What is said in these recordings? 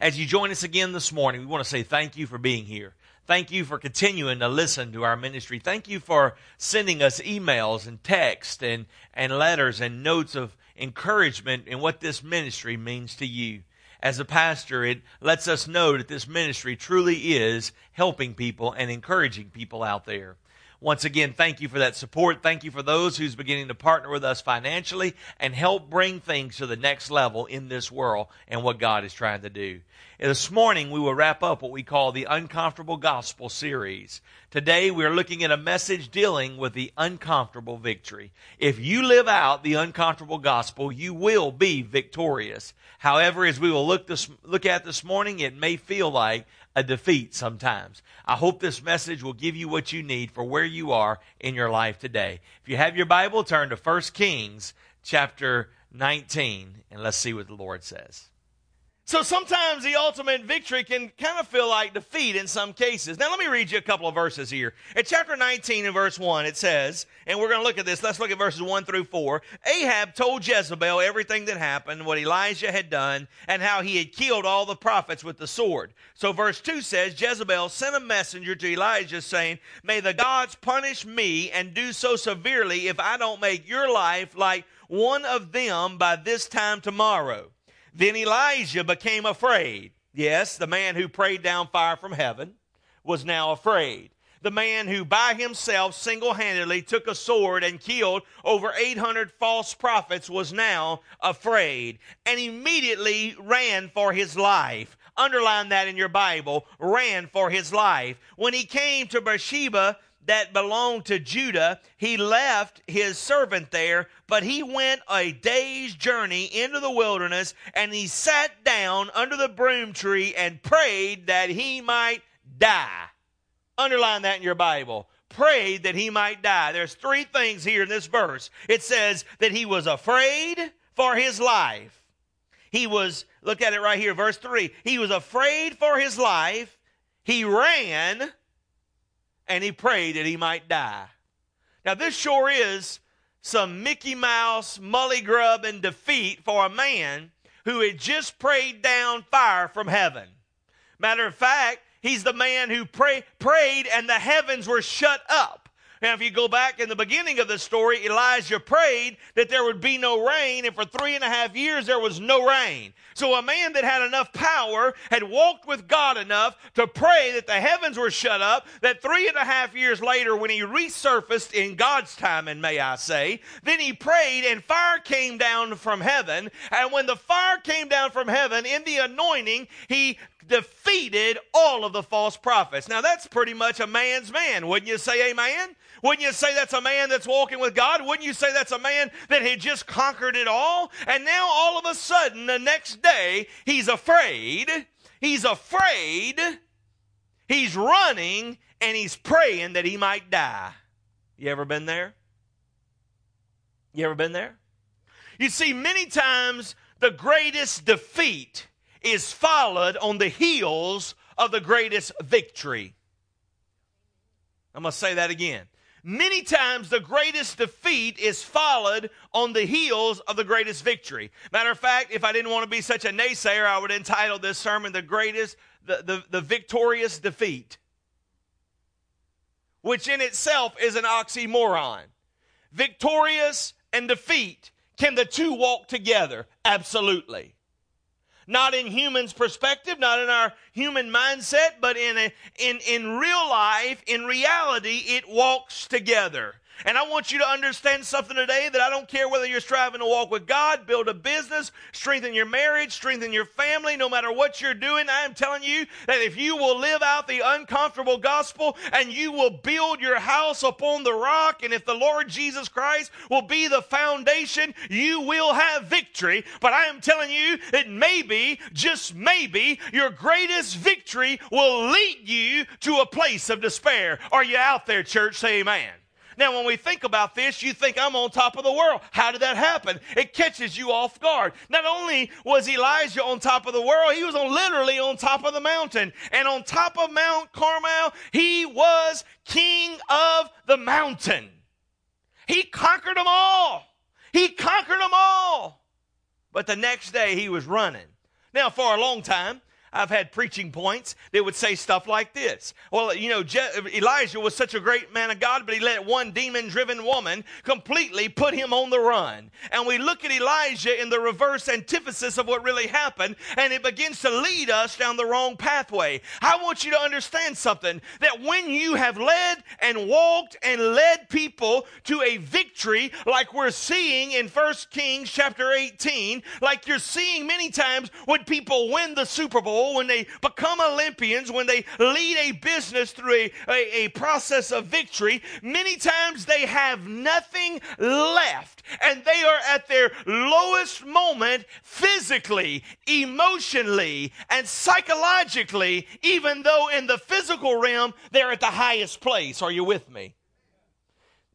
As you join us again this morning, we want to say thank you for being here. Thank you for continuing to listen to our ministry. Thank you for sending us emails and texts and, and letters and notes of encouragement in what this ministry means to you. As a pastor, it lets us know that this ministry truly is helping people and encouraging people out there. Once again, thank you for that support. Thank you for those who's beginning to partner with us financially and help bring things to the next level in this world and what God is trying to do. And this morning, we will wrap up what we call the Uncomfortable Gospel series. Today, we're looking at a message dealing with the uncomfortable victory. If you live out the uncomfortable gospel, you will be victorious. However, as we will look this, look at this morning, it may feel like a defeat sometimes. I hope this message will give you what you need for where you are in your life today. If you have your Bible, turn to 1 Kings chapter 19 and let's see what the Lord says. So sometimes the ultimate victory can kind of feel like defeat in some cases. Now let me read you a couple of verses here. In chapter 19 and verse 1 it says, and we're going to look at this, let's look at verses 1 through 4. Ahab told Jezebel everything that happened, what Elijah had done, and how he had killed all the prophets with the sword. So verse 2 says, Jezebel sent a messenger to Elijah saying, May the gods punish me and do so severely if I don't make your life like one of them by this time tomorrow. Then Elijah became afraid. Yes, the man who prayed down fire from heaven was now afraid. The man who by himself single handedly took a sword and killed over 800 false prophets was now afraid and immediately ran for his life. Underline that in your Bible ran for his life. When he came to Beersheba, that belonged to Judah, he left his servant there, but he went a day's journey into the wilderness and he sat down under the broom tree and prayed that he might die. Underline that in your Bible. Prayed that he might die. There's three things here in this verse. It says that he was afraid for his life. He was, look at it right here, verse 3. He was afraid for his life. He ran and he prayed that he might die. Now, this sure is some Mickey Mouse, mully grub, and defeat for a man who had just prayed down fire from heaven. Matter of fact, he's the man who pray, prayed and the heavens were shut up. Now, if you go back in the beginning of the story, Elijah prayed that there would be no rain, and for three and a half years there was no rain. So, a man that had enough power had walked with God enough to pray that the heavens were shut up, that three and a half years later, when he resurfaced in God's timing, may I say, then he prayed and fire came down from heaven. And when the fire came down from heaven in the anointing, he defeated all of the false prophets. Now, that's pretty much a man's man. Wouldn't you say amen? Wouldn't you say that's a man that's walking with God? Wouldn't you say that's a man that had just conquered it all? And now, all of a sudden, the next day, he's afraid. He's afraid. He's running and he's praying that he might die. You ever been there? You ever been there? You see, many times the greatest defeat is followed on the heels of the greatest victory. I'm going to say that again. Many times the greatest defeat is followed on the heels of the greatest victory. Matter of fact, if I didn't want to be such a naysayer, I would entitle this sermon The Greatest, the, the, the Victorious Defeat, which in itself is an oxymoron. Victorious and defeat. Can the two walk together? Absolutely not in humans' perspective, not in our human mindset, but in, a, in, in real life, in reality, it walks together. And I want you to understand something today that I don't care whether you're striving to walk with God, build a business, strengthen your marriage, strengthen your family, no matter what you're doing. I am telling you that if you will live out the uncomfortable gospel and you will build your house upon the rock, and if the Lord Jesus Christ will be the foundation, you will have victory. But I am telling you that maybe, just maybe, your greatest victory will lead you to a place of despair. Are you out there, church? Say amen. Now, when we think about this, you think I'm on top of the world. How did that happen? It catches you off guard. Not only was Elijah on top of the world, he was on literally on top of the mountain. And on top of Mount Carmel, he was king of the mountain. He conquered them all. He conquered them all. But the next day he was running. Now, for a long time, I've had preaching points that would say stuff like this. Well, you know, Je- Elijah was such a great man of God, but he let one demon driven woman completely put him on the run. And we look at Elijah in the reverse antithesis of what really happened, and it begins to lead us down the wrong pathway. I want you to understand something that when you have led and walked and led people to a victory, like we're seeing in 1 Kings chapter 18, like you're seeing many times when people win the Super Bowl when they become Olympians, when they lead a business through a, a, a process of victory, many times they have nothing left and they are at their lowest moment physically, emotionally, and psychologically, even though in the physical realm they're at the highest place. Are you with me?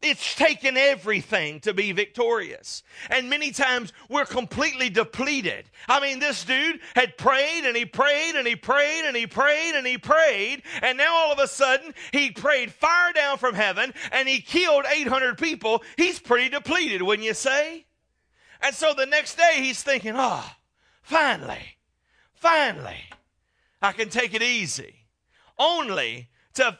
It's taken everything to be victorious. And many times we're completely depleted. I mean, this dude had prayed and he prayed and he prayed and he prayed and he prayed. And now all of a sudden he prayed fire down from heaven and he killed 800 people. He's pretty depleted, wouldn't you say? And so the next day he's thinking, oh, finally, finally, I can take it easy. Only to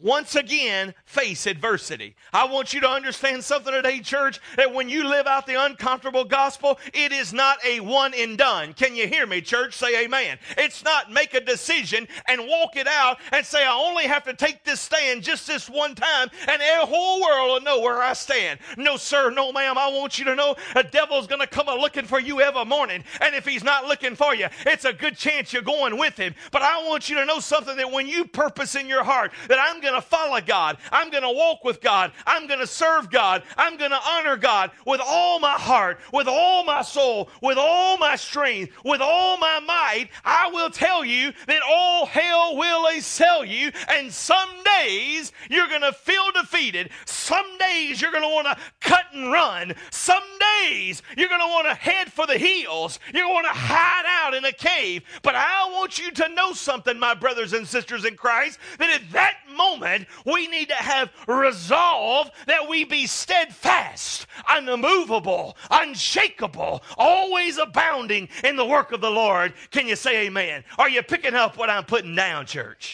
once again face adversity. I want you to understand something today, church, that when you live out the uncomfortable gospel, it is not a one and done. Can you hear me, church? Say amen. It's not make a decision and walk it out and say, I only have to take this stand just this one time and the whole world will know where I stand. No, sir, no, ma'am. I want you to know the devil's going to come a looking for you every morning. And if he's not looking for you, it's a good chance you're going with him. But I want you to know something that when you purpose in your heart that I'm going to follow God. I'm going to walk with God. I'm going to serve God. I'm going to honor God with all my heart, with all my soul, with all my strength, with all my might. I will tell you that all hell will assail you, and some days you're going to feel defeated. Some days you're going to want to cut and run. Some days you're going to want to head for the hills. You're going to hide out in a cave. But I want you to know something, my brothers and sisters in Christ, that at that moment, we need to have resolve that we be steadfast, unmovable, unshakable, always abounding in the work of the Lord. Can you say amen? Are you picking up what I'm putting down, church?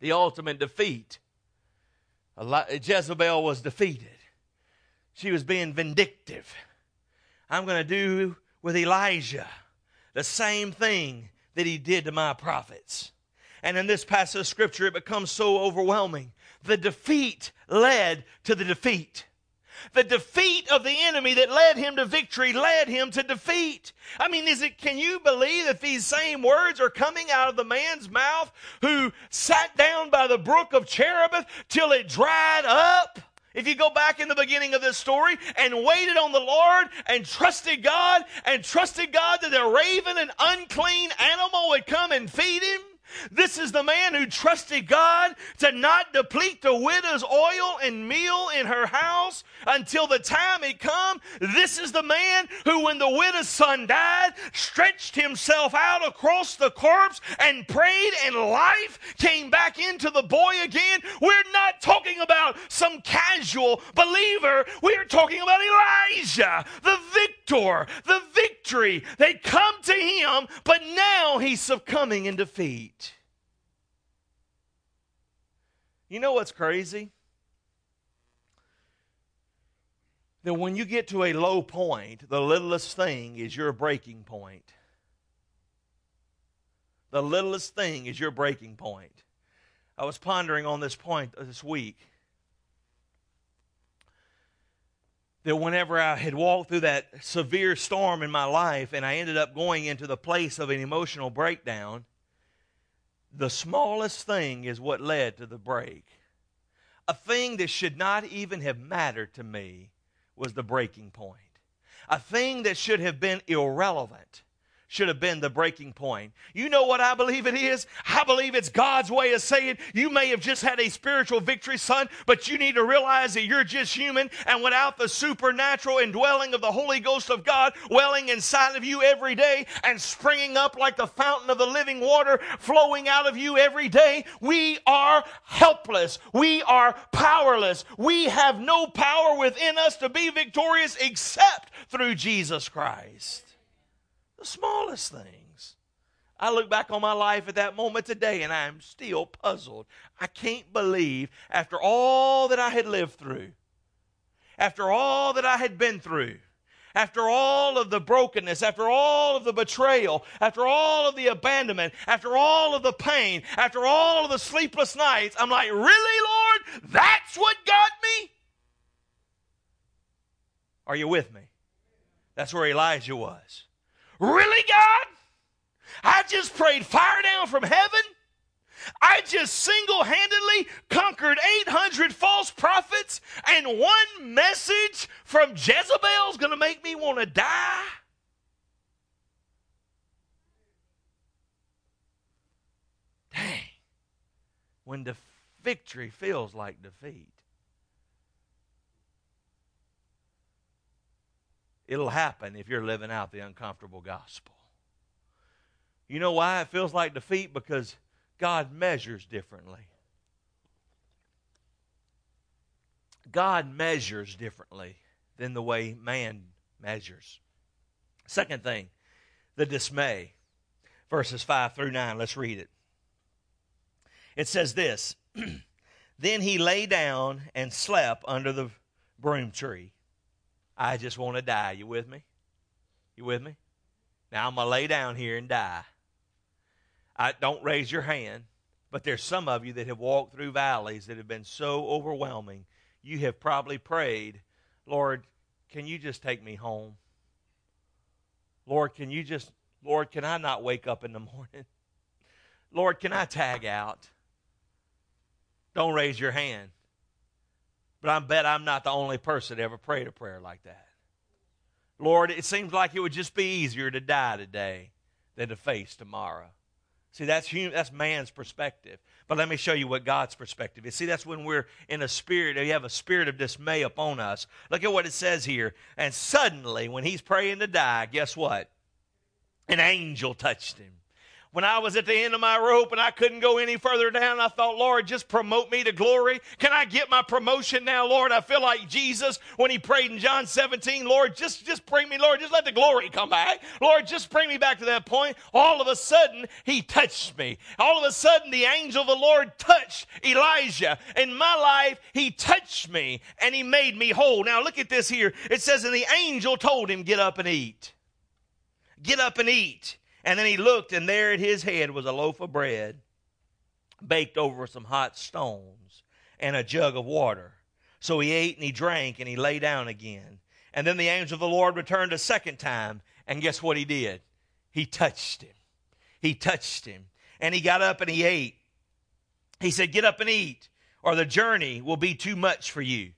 The ultimate defeat. Jezebel was defeated. She was being vindictive. I'm going to do with Elijah the same thing that he did to my prophets. And in this passage of scripture, it becomes so overwhelming. The defeat led to the defeat. The defeat of the enemy that led him to victory led him to defeat. I mean, is it, can you believe that these same words are coming out of the man's mouth who sat down by the brook of Cherith till it dried up? If you go back in the beginning of this story and waited on the Lord and trusted God and trusted God that a raven, an unclean animal, would come and feed him, this is the man who trusted God to not deplete the widow's oil and meal in her house until the time had come. This is the man who, when the widow's son died, stretched himself out across the corpse and prayed, and life came back into the boy again. We're not talking about some casual believer. We're talking about Elijah, the victor, the victory. They come to him, but now he's succumbing in defeat. You know what's crazy? That when you get to a low point, the littlest thing is your breaking point. The littlest thing is your breaking point. I was pondering on this point this week. That whenever I had walked through that severe storm in my life and I ended up going into the place of an emotional breakdown, the smallest thing is what led to the break. A thing that should not even have mattered to me was the breaking point. A thing that should have been irrelevant should have been the breaking point. You know what I believe it is? I believe it's God's way of saying you may have just had a spiritual victory, son, but you need to realize that you're just human, and without the supernatural indwelling of the Holy Ghost of God welling inside of you every day and springing up like the fountain of the living water flowing out of you every day, we are helpless. We are powerless. We have no power within us to be victorious except through Jesus Christ. The smallest things. I look back on my life at that moment today and I'm still puzzled. I can't believe after all that I had lived through, after all that I had been through, after all of the brokenness, after all of the betrayal, after all of the abandonment, after all of the pain, after all of the sleepless nights, I'm like, really, Lord? That's what got me? Are you with me? That's where Elijah was. Really, God? I just prayed fire down from heaven. I just single handedly conquered 800 false prophets, and one message from Jezebel is going to make me want to die. Dang. When the victory feels like defeat, it'll happen if you're living out the uncomfortable gospel. You know why it feels like defeat? Because God measures differently. God measures differently than the way man measures. Second thing, the dismay. Verses 5 through 9. Let's read it. It says this Then he lay down and slept under the broom tree. I just want to die. You with me? You with me? Now I'm going to lay down here and die. I, don't raise your hand, but there's some of you that have walked through valleys that have been so overwhelming. You have probably prayed, Lord, can you just take me home? Lord, can you just, Lord, can I not wake up in the morning? Lord, can I tag out? Don't raise your hand. But I bet I'm not the only person that ever prayed a prayer like that. Lord, it seems like it would just be easier to die today than to face tomorrow. See, that's human, that's man's perspective. But let me show you what God's perspective is. See, that's when we're in a spirit, you have a spirit of dismay upon us. Look at what it says here. And suddenly, when he's praying to die, guess what? An angel touched him when I was at the end of my rope and I couldn't go any further down, I thought, Lord, just promote me to glory. Can I get my promotion now, Lord? I feel like Jesus when he prayed in John 17, Lord, just, just bring me, Lord, just let the glory come back. Lord, just bring me back to that point. All of a sudden, he touched me. All of a sudden, the angel of the Lord touched Elijah. In my life, he touched me and he made me whole. Now, look at this here. It says, and the angel told him, get up and eat. Get up and eat. And then he looked, and there at his head was a loaf of bread baked over some hot stones and a jug of water. So he ate and he drank and he lay down again. And then the angel of the Lord returned a second time, and guess what he did? He touched him. He touched him. And he got up and he ate. He said, Get up and eat, or the journey will be too much for you.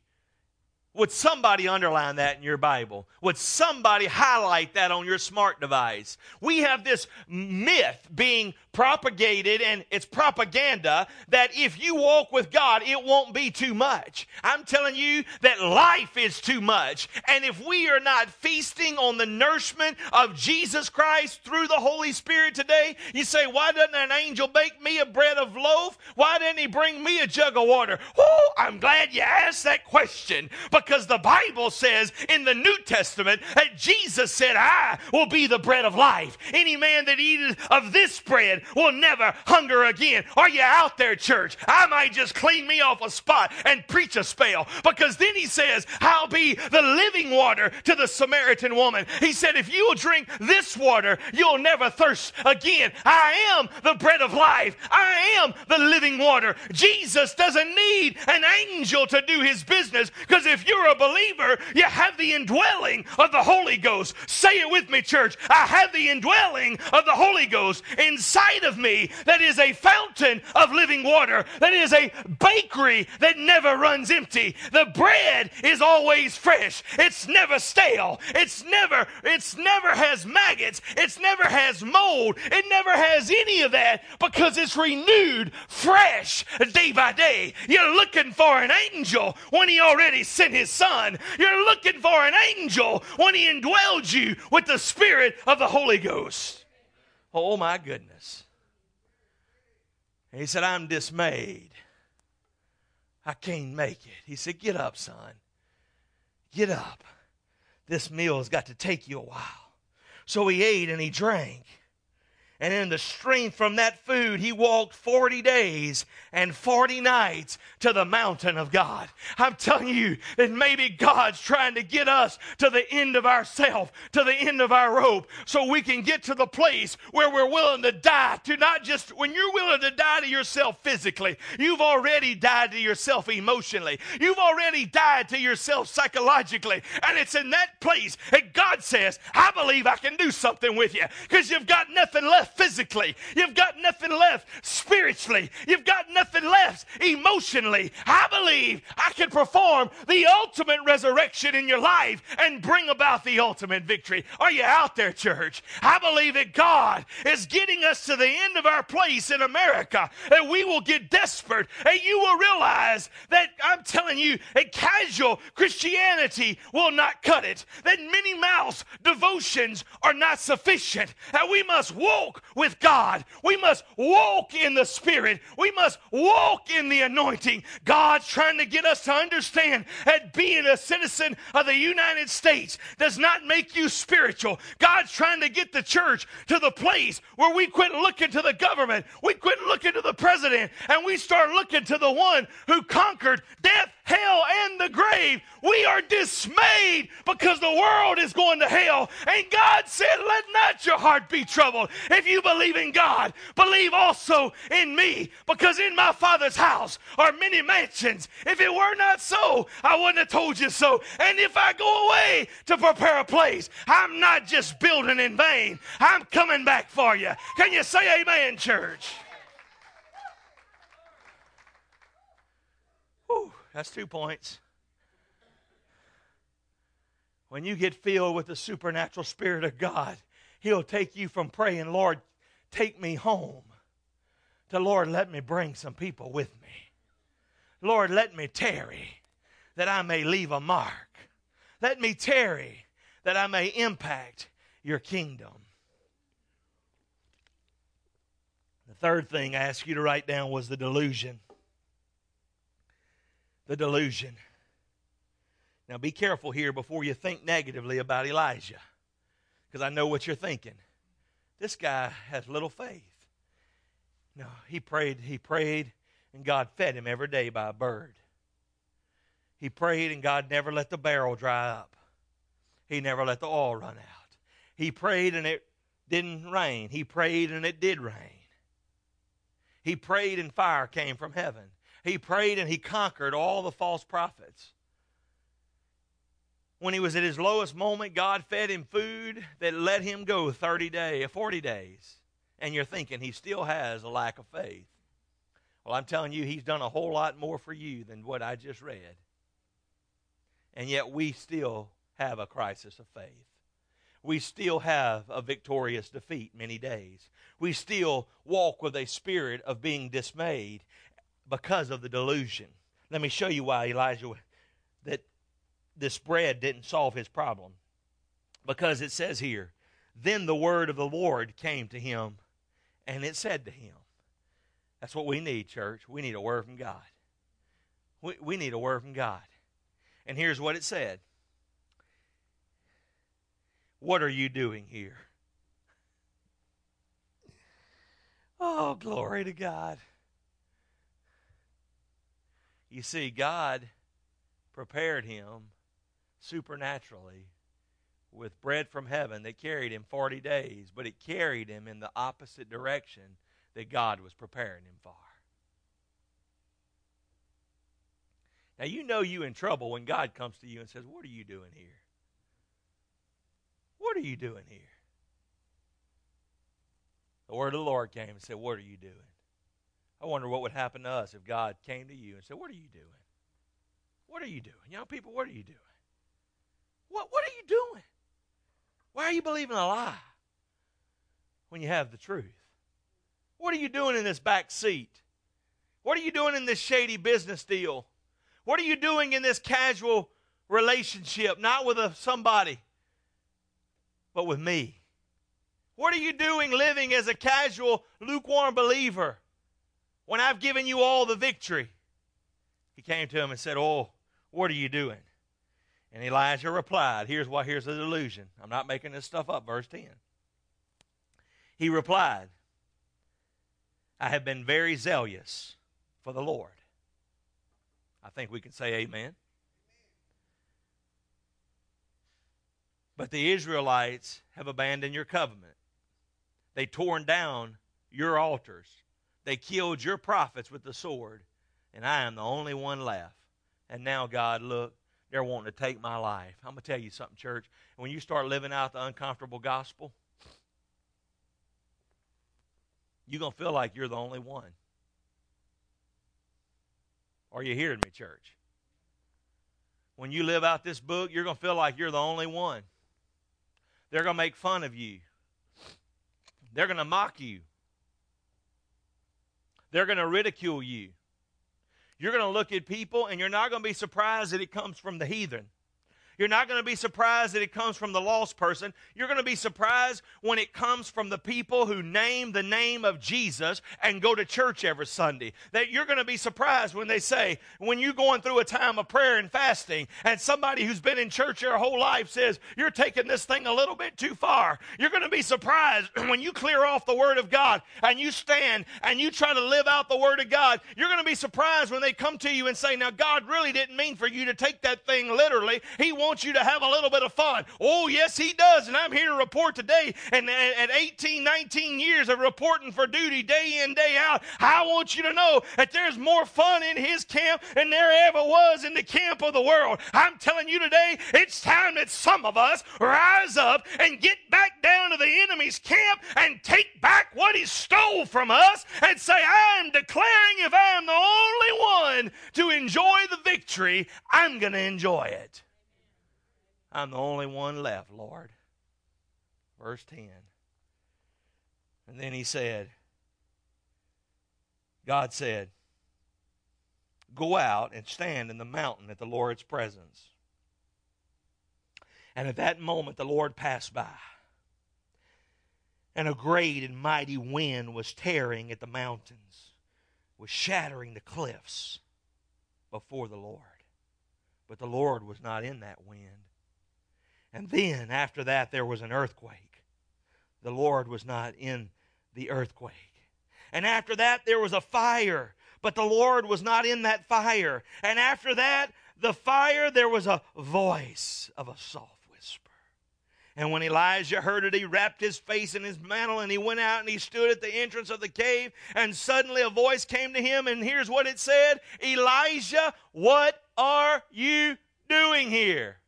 Would somebody underline that in your Bible? Would somebody highlight that on your smart device? We have this myth being propagated and it's propaganda that if you walk with God, it won't be too much. I'm telling you that life is too much. And if we are not feasting on the nourishment of Jesus Christ through the Holy Spirit today, you say, why doesn't an angel bake me a bread of loaf? Why didn't he bring me a jug of water? Oh, I'm glad you asked that question because the Bible says in the New Testament that Jesus said, I will be the bread of life. Any man that eateth of this bread will never hunger again. Are you out there, church? I might just clean me off a spot and preach a spell because then he says, I'll be the living water to the Samaritan woman. He said, If you will drink this water, you'll never thirst again. I am the bread of life. I am the living water. Jesus doesn't need an angel to do his business because if you're a believer, you have the indwelling of the Holy Ghost. Say it with me, church. I have the indwelling of the Holy Ghost inside of me that is a fountain of living water, that is a bakery that never runs empty. The bread is always fresh. It's never stale. It's never, it's never has maggots. It's never has mold. It never has any of that because it's renewed fresh day by day. You're looking for an angel when he already sent his son. You're looking for an angel when he indwelled you with the spirit of the Holy Ghost. Oh my goodness. And he said, I'm dismayed. I can't make it. He said, Get up, son. Get up. This meal has got to take you a while. So he ate and he drank. And in the strength from that food, he walked 40 days and 40 nights to the mountain of God. I'm telling you that maybe God's trying to get us to the end of ourself, to the end of our rope, so we can get to the place where we're willing to die to not just, when you're willing to die to yourself physically, you've already died to yourself emotionally. You've already died to yourself psychologically. And it's in that place that God says, I believe I can do something with you because you've got nothing left physically. You've got nothing left spiritually. You've got nothing left emotionally. I believe I can perform the ultimate resurrection in your life and bring about the ultimate victory. Are you out there, church? I believe that God is getting us to the end of our place in America, and we will get desperate, and you will realize that I'm telling you, a casual Christianity will not cut it, that many mouse devotions are not sufficient, that we must walk with God. We must walk in the Spirit. We must walk in the anointing. God's trying to get us to understand that being a citizen of the United States does not make you spiritual. God's trying to get the church to the place where we quit looking to the government, we quit looking to the president, and we start looking to the one who conquered death, hell, and the grave. We are dismayed because the world is going to hell. And God said, Let not your heart be troubled. If you believe in God, believe also in me, because in my Father's house are many mansions. If it were not so, I wouldn't have told you so. And if I go away to prepare a place, I'm not just building in vain, I'm coming back for you. Can you say amen, church? That's two points. When you get filled with the supernatural Spirit of God, He'll take you from praying, Lord, take me home, to Lord, let me bring some people with me. Lord, let me tarry that I may leave a mark. Let me tarry that I may impact your kingdom. The third thing I asked you to write down was the delusion. The delusion. Now be careful here before you think negatively about Elijah because I know what you're thinking. This guy has little faith. No, he prayed, he prayed, and God fed him every day by a bird. He prayed, and God never let the barrel dry up. He never let the oil run out. He prayed, and it didn't rain. He prayed, and it did rain. He prayed, and fire came from heaven. He prayed, and he conquered all the false prophets when he was at his lowest moment, God fed him food that let him go 30 days, uh, 40 days. And you're thinking he still has a lack of faith. Well, I'm telling you, he's done a whole lot more for you than what I just read. And yet we still have a crisis of faith. We still have a victorious defeat many days. We still walk with a spirit of being dismayed because of the delusion. Let me show you why Elijah that this bread didn't solve his problem. Because it says here, then the word of the Lord came to him, and it said to him, That's what we need, church. We need a word from God. We, we need a word from God. And here's what it said What are you doing here? Oh, glory to God. You see, God prepared him supernaturally with bread from heaven that carried him 40 days, but it carried him in the opposite direction that God was preparing him for. Now, you know you in trouble when God comes to you and says, What are you doing here? What are you doing here? The word of the Lord came and said, What are you doing? I wonder what would happen to us if God came to you and said, What are you doing? What are you doing? Young people, what are you doing? What, what are you doing? Why are you believing a lie when you have the truth? What are you doing in this back seat? What are you doing in this shady business deal? What are you doing in this casual relationship, not with a, somebody, but with me? What are you doing living as a casual, lukewarm believer when I've given you all the victory? He came to him and said, Oh, what are you doing? And Elijah replied, Here's what here's the delusion. I'm not making this stuff up, verse 10. He replied, I have been very zealous for the Lord. I think we can say amen. But the Israelites have abandoned your covenant. They torn down your altars. They killed your prophets with the sword, and I am the only one left. And now, God, look, they're wanting to take my life. I'm going to tell you something, church. When you start living out the uncomfortable gospel, you're going to feel like you're the only one. Are you hearing me, church? When you live out this book, you're going to feel like you're the only one. They're going to make fun of you. They're going to mock you. They're going to ridicule you. You're going to look at people and you're not going to be surprised that it comes from the heathen. You're not going to be surprised that it comes from the lost person. You're going to be surprised when it comes from the people who name the name of Jesus and go to church every Sunday. That you're going to be surprised when they say, when you're going through a time of prayer and fasting, and somebody who's been in church their whole life says, You're taking this thing a little bit too far. You're going to be surprised when you clear off the Word of God and you stand and you try to live out the Word of God. You're going to be surprised when they come to you and say, Now, God really didn't mean for you to take that thing literally. He wants wants you to have a little bit of fun. Oh, yes, He does. And I'm here to report today. And at 18, 19 years of reporting for duty day in, day out, I want you to know that there's more fun in His camp than there ever was in the camp of the world. I'm telling you today, it's time that some of us rise up and get back down to the enemy's camp and take back what he stole from us and say, I'm declaring if I am the only one to enjoy the victory, I'm going to enjoy it. I'm the only one left, Lord. Verse 10. And then he said, God said, Go out and stand in the mountain at the Lord's presence. And at that moment, the Lord passed by. And a great and mighty wind was tearing at the mountains, was shattering the cliffs before the Lord. But the Lord was not in that wind. And then after that, there was an earthquake. The Lord was not in the earthquake. And after that, there was a fire, but the Lord was not in that fire. And after that, the fire, there was a voice of a soft whisper. And when Elijah heard it, he wrapped his face in his mantle and he went out and he stood at the entrance of the cave. And suddenly a voice came to him, and here's what it said Elijah, what are you doing here?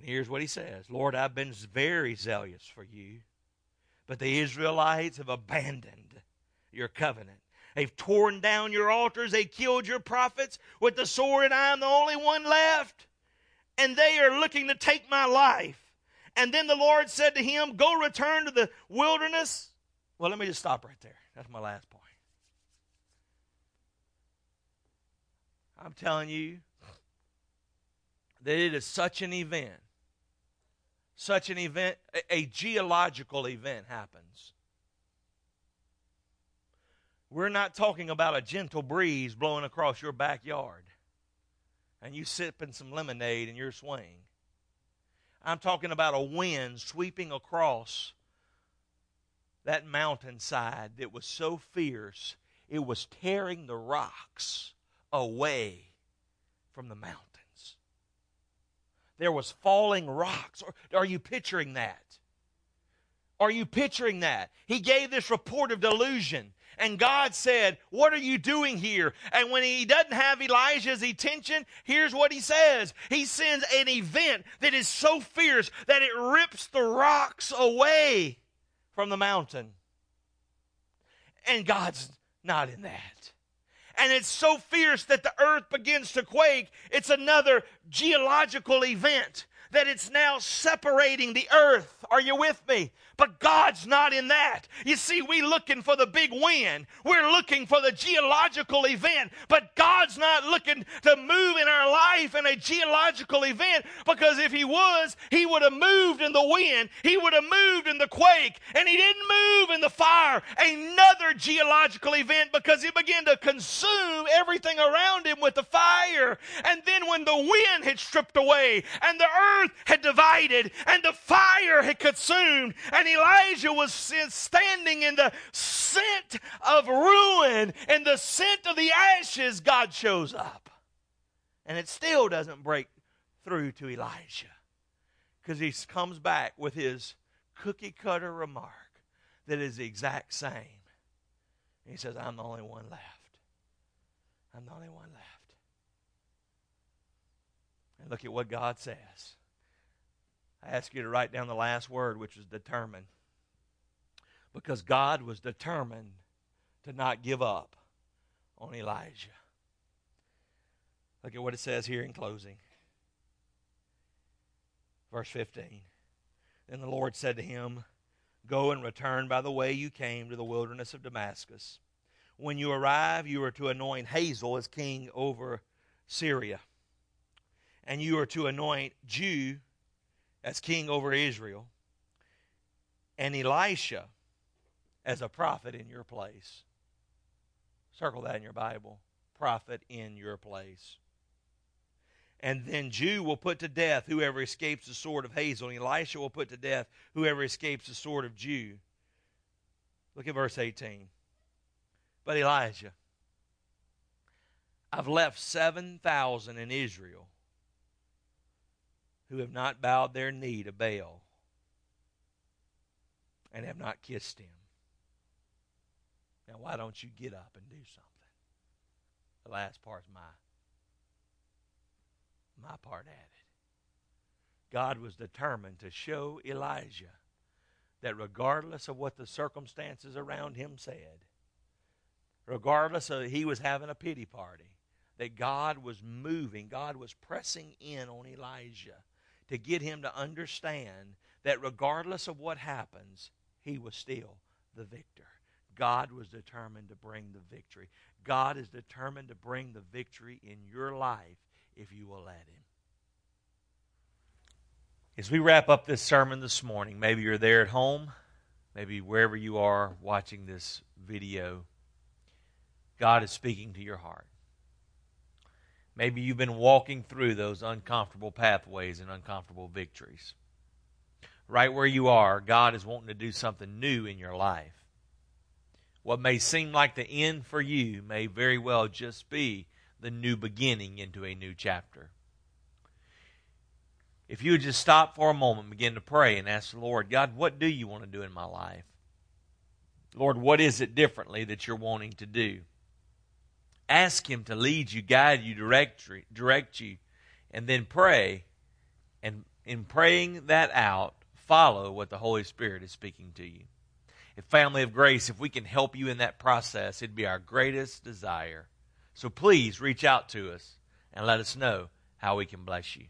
And here's what he says Lord, I've been very zealous for you, but the Israelites have abandoned your covenant. They've torn down your altars, they killed your prophets with the sword, and I am the only one left. And they are looking to take my life. And then the Lord said to him, Go return to the wilderness. Well, let me just stop right there. That's my last point. I'm telling you, that it is such an event, such an event, a, geological event happens. We're not talking about a gentle breeze blowing across your backyard and you sipping some lemonade in your swing. I'm talking about a wind sweeping across that mountainside that was so fierce it was tearing the rocks away from the mountain. There was falling rocks. Are you picturing that? Are you picturing that? He gave this report of delusion. And God said, What are you doing here? And when he doesn't have Elijah's attention, here's what he says He sends an event that is so fierce that it rips the rocks away from the mountain. And God's not in that and it's so fierce that the earth begins to quake. It's another geological event that it's now separating the earth. Are you with me? But God's not in that. You see, we looking for the big win. We're looking for the geological event, but God's not looking to move in our life in a geological event because if he was, he would have moved in the wind. He would have moved in the quake, and he didn't move in the fire. Another geological event because he began to consume everything around him with the fire. And then when the wind had stripped away and the earth had divided and the fire had consumed and Elijah was standing in the scent of ruin and the scent of the ashes, God shows up. And it still doesn't break through to Elijah because he comes back with his cookie cutter remark that is the exact same. He says, I'm the only one left. I'm the only one left. And look at what God says. I ask you to write down the last word, which is determined. Because God was determined to not give up on Elijah. Look at what it says here in closing. Verse 15. Then the Lord said to him, Go and return by the way you came to the wilderness of Damascus. When you arrive, you are to anoint Hazael as king over Syria. And you are to anoint Jehu as king over Israel, and Elisha as a prophet in your place. Circle that in your Bible. Prophet in your place. And then Jehu will put to death whoever escapes the sword of Hazael, and Elisha will put to death whoever escapes the sword of Jehu. Look at verse 18. But Elijah, I've left 7,000 in Israel who have not bowed their knee to Baal and have not kissed him. Now, why don't you get up and do something? The last part's my my part added. God was determined to show Elijah that regardless of what the circumstances around him said, regardless of he was having a pity party, that God was moving, God was pressing in on Elijah to get him to understand that regardless of what happens, he was still the victor. God was determined to bring the victory. God is determined to bring the victory in your life if you will let Him. As we wrap up this sermon this morning, maybe you're there at home, maybe wherever you are watching this video, God is speaking to your heart. Maybe you've been walking through those uncomfortable pathways and uncomfortable victories. Right where you are, God is wanting to do something new in your life. What may seem like the end for you may very well just be the new beginning into a new chapter. If you would just stop for a moment, begin to pray and ask the Lord, God, what do you want to do in my life? Lord, what is it differently that you're wanting to do? Ask Him to lead you, guide you, direct, direct you, and then pray. And in praying that out, follow what the Holy Spirit is speaking to you. If family of grace, if we can help you in that process, it'd be our greatest desire. So please reach out to us and let us know how we can bless you.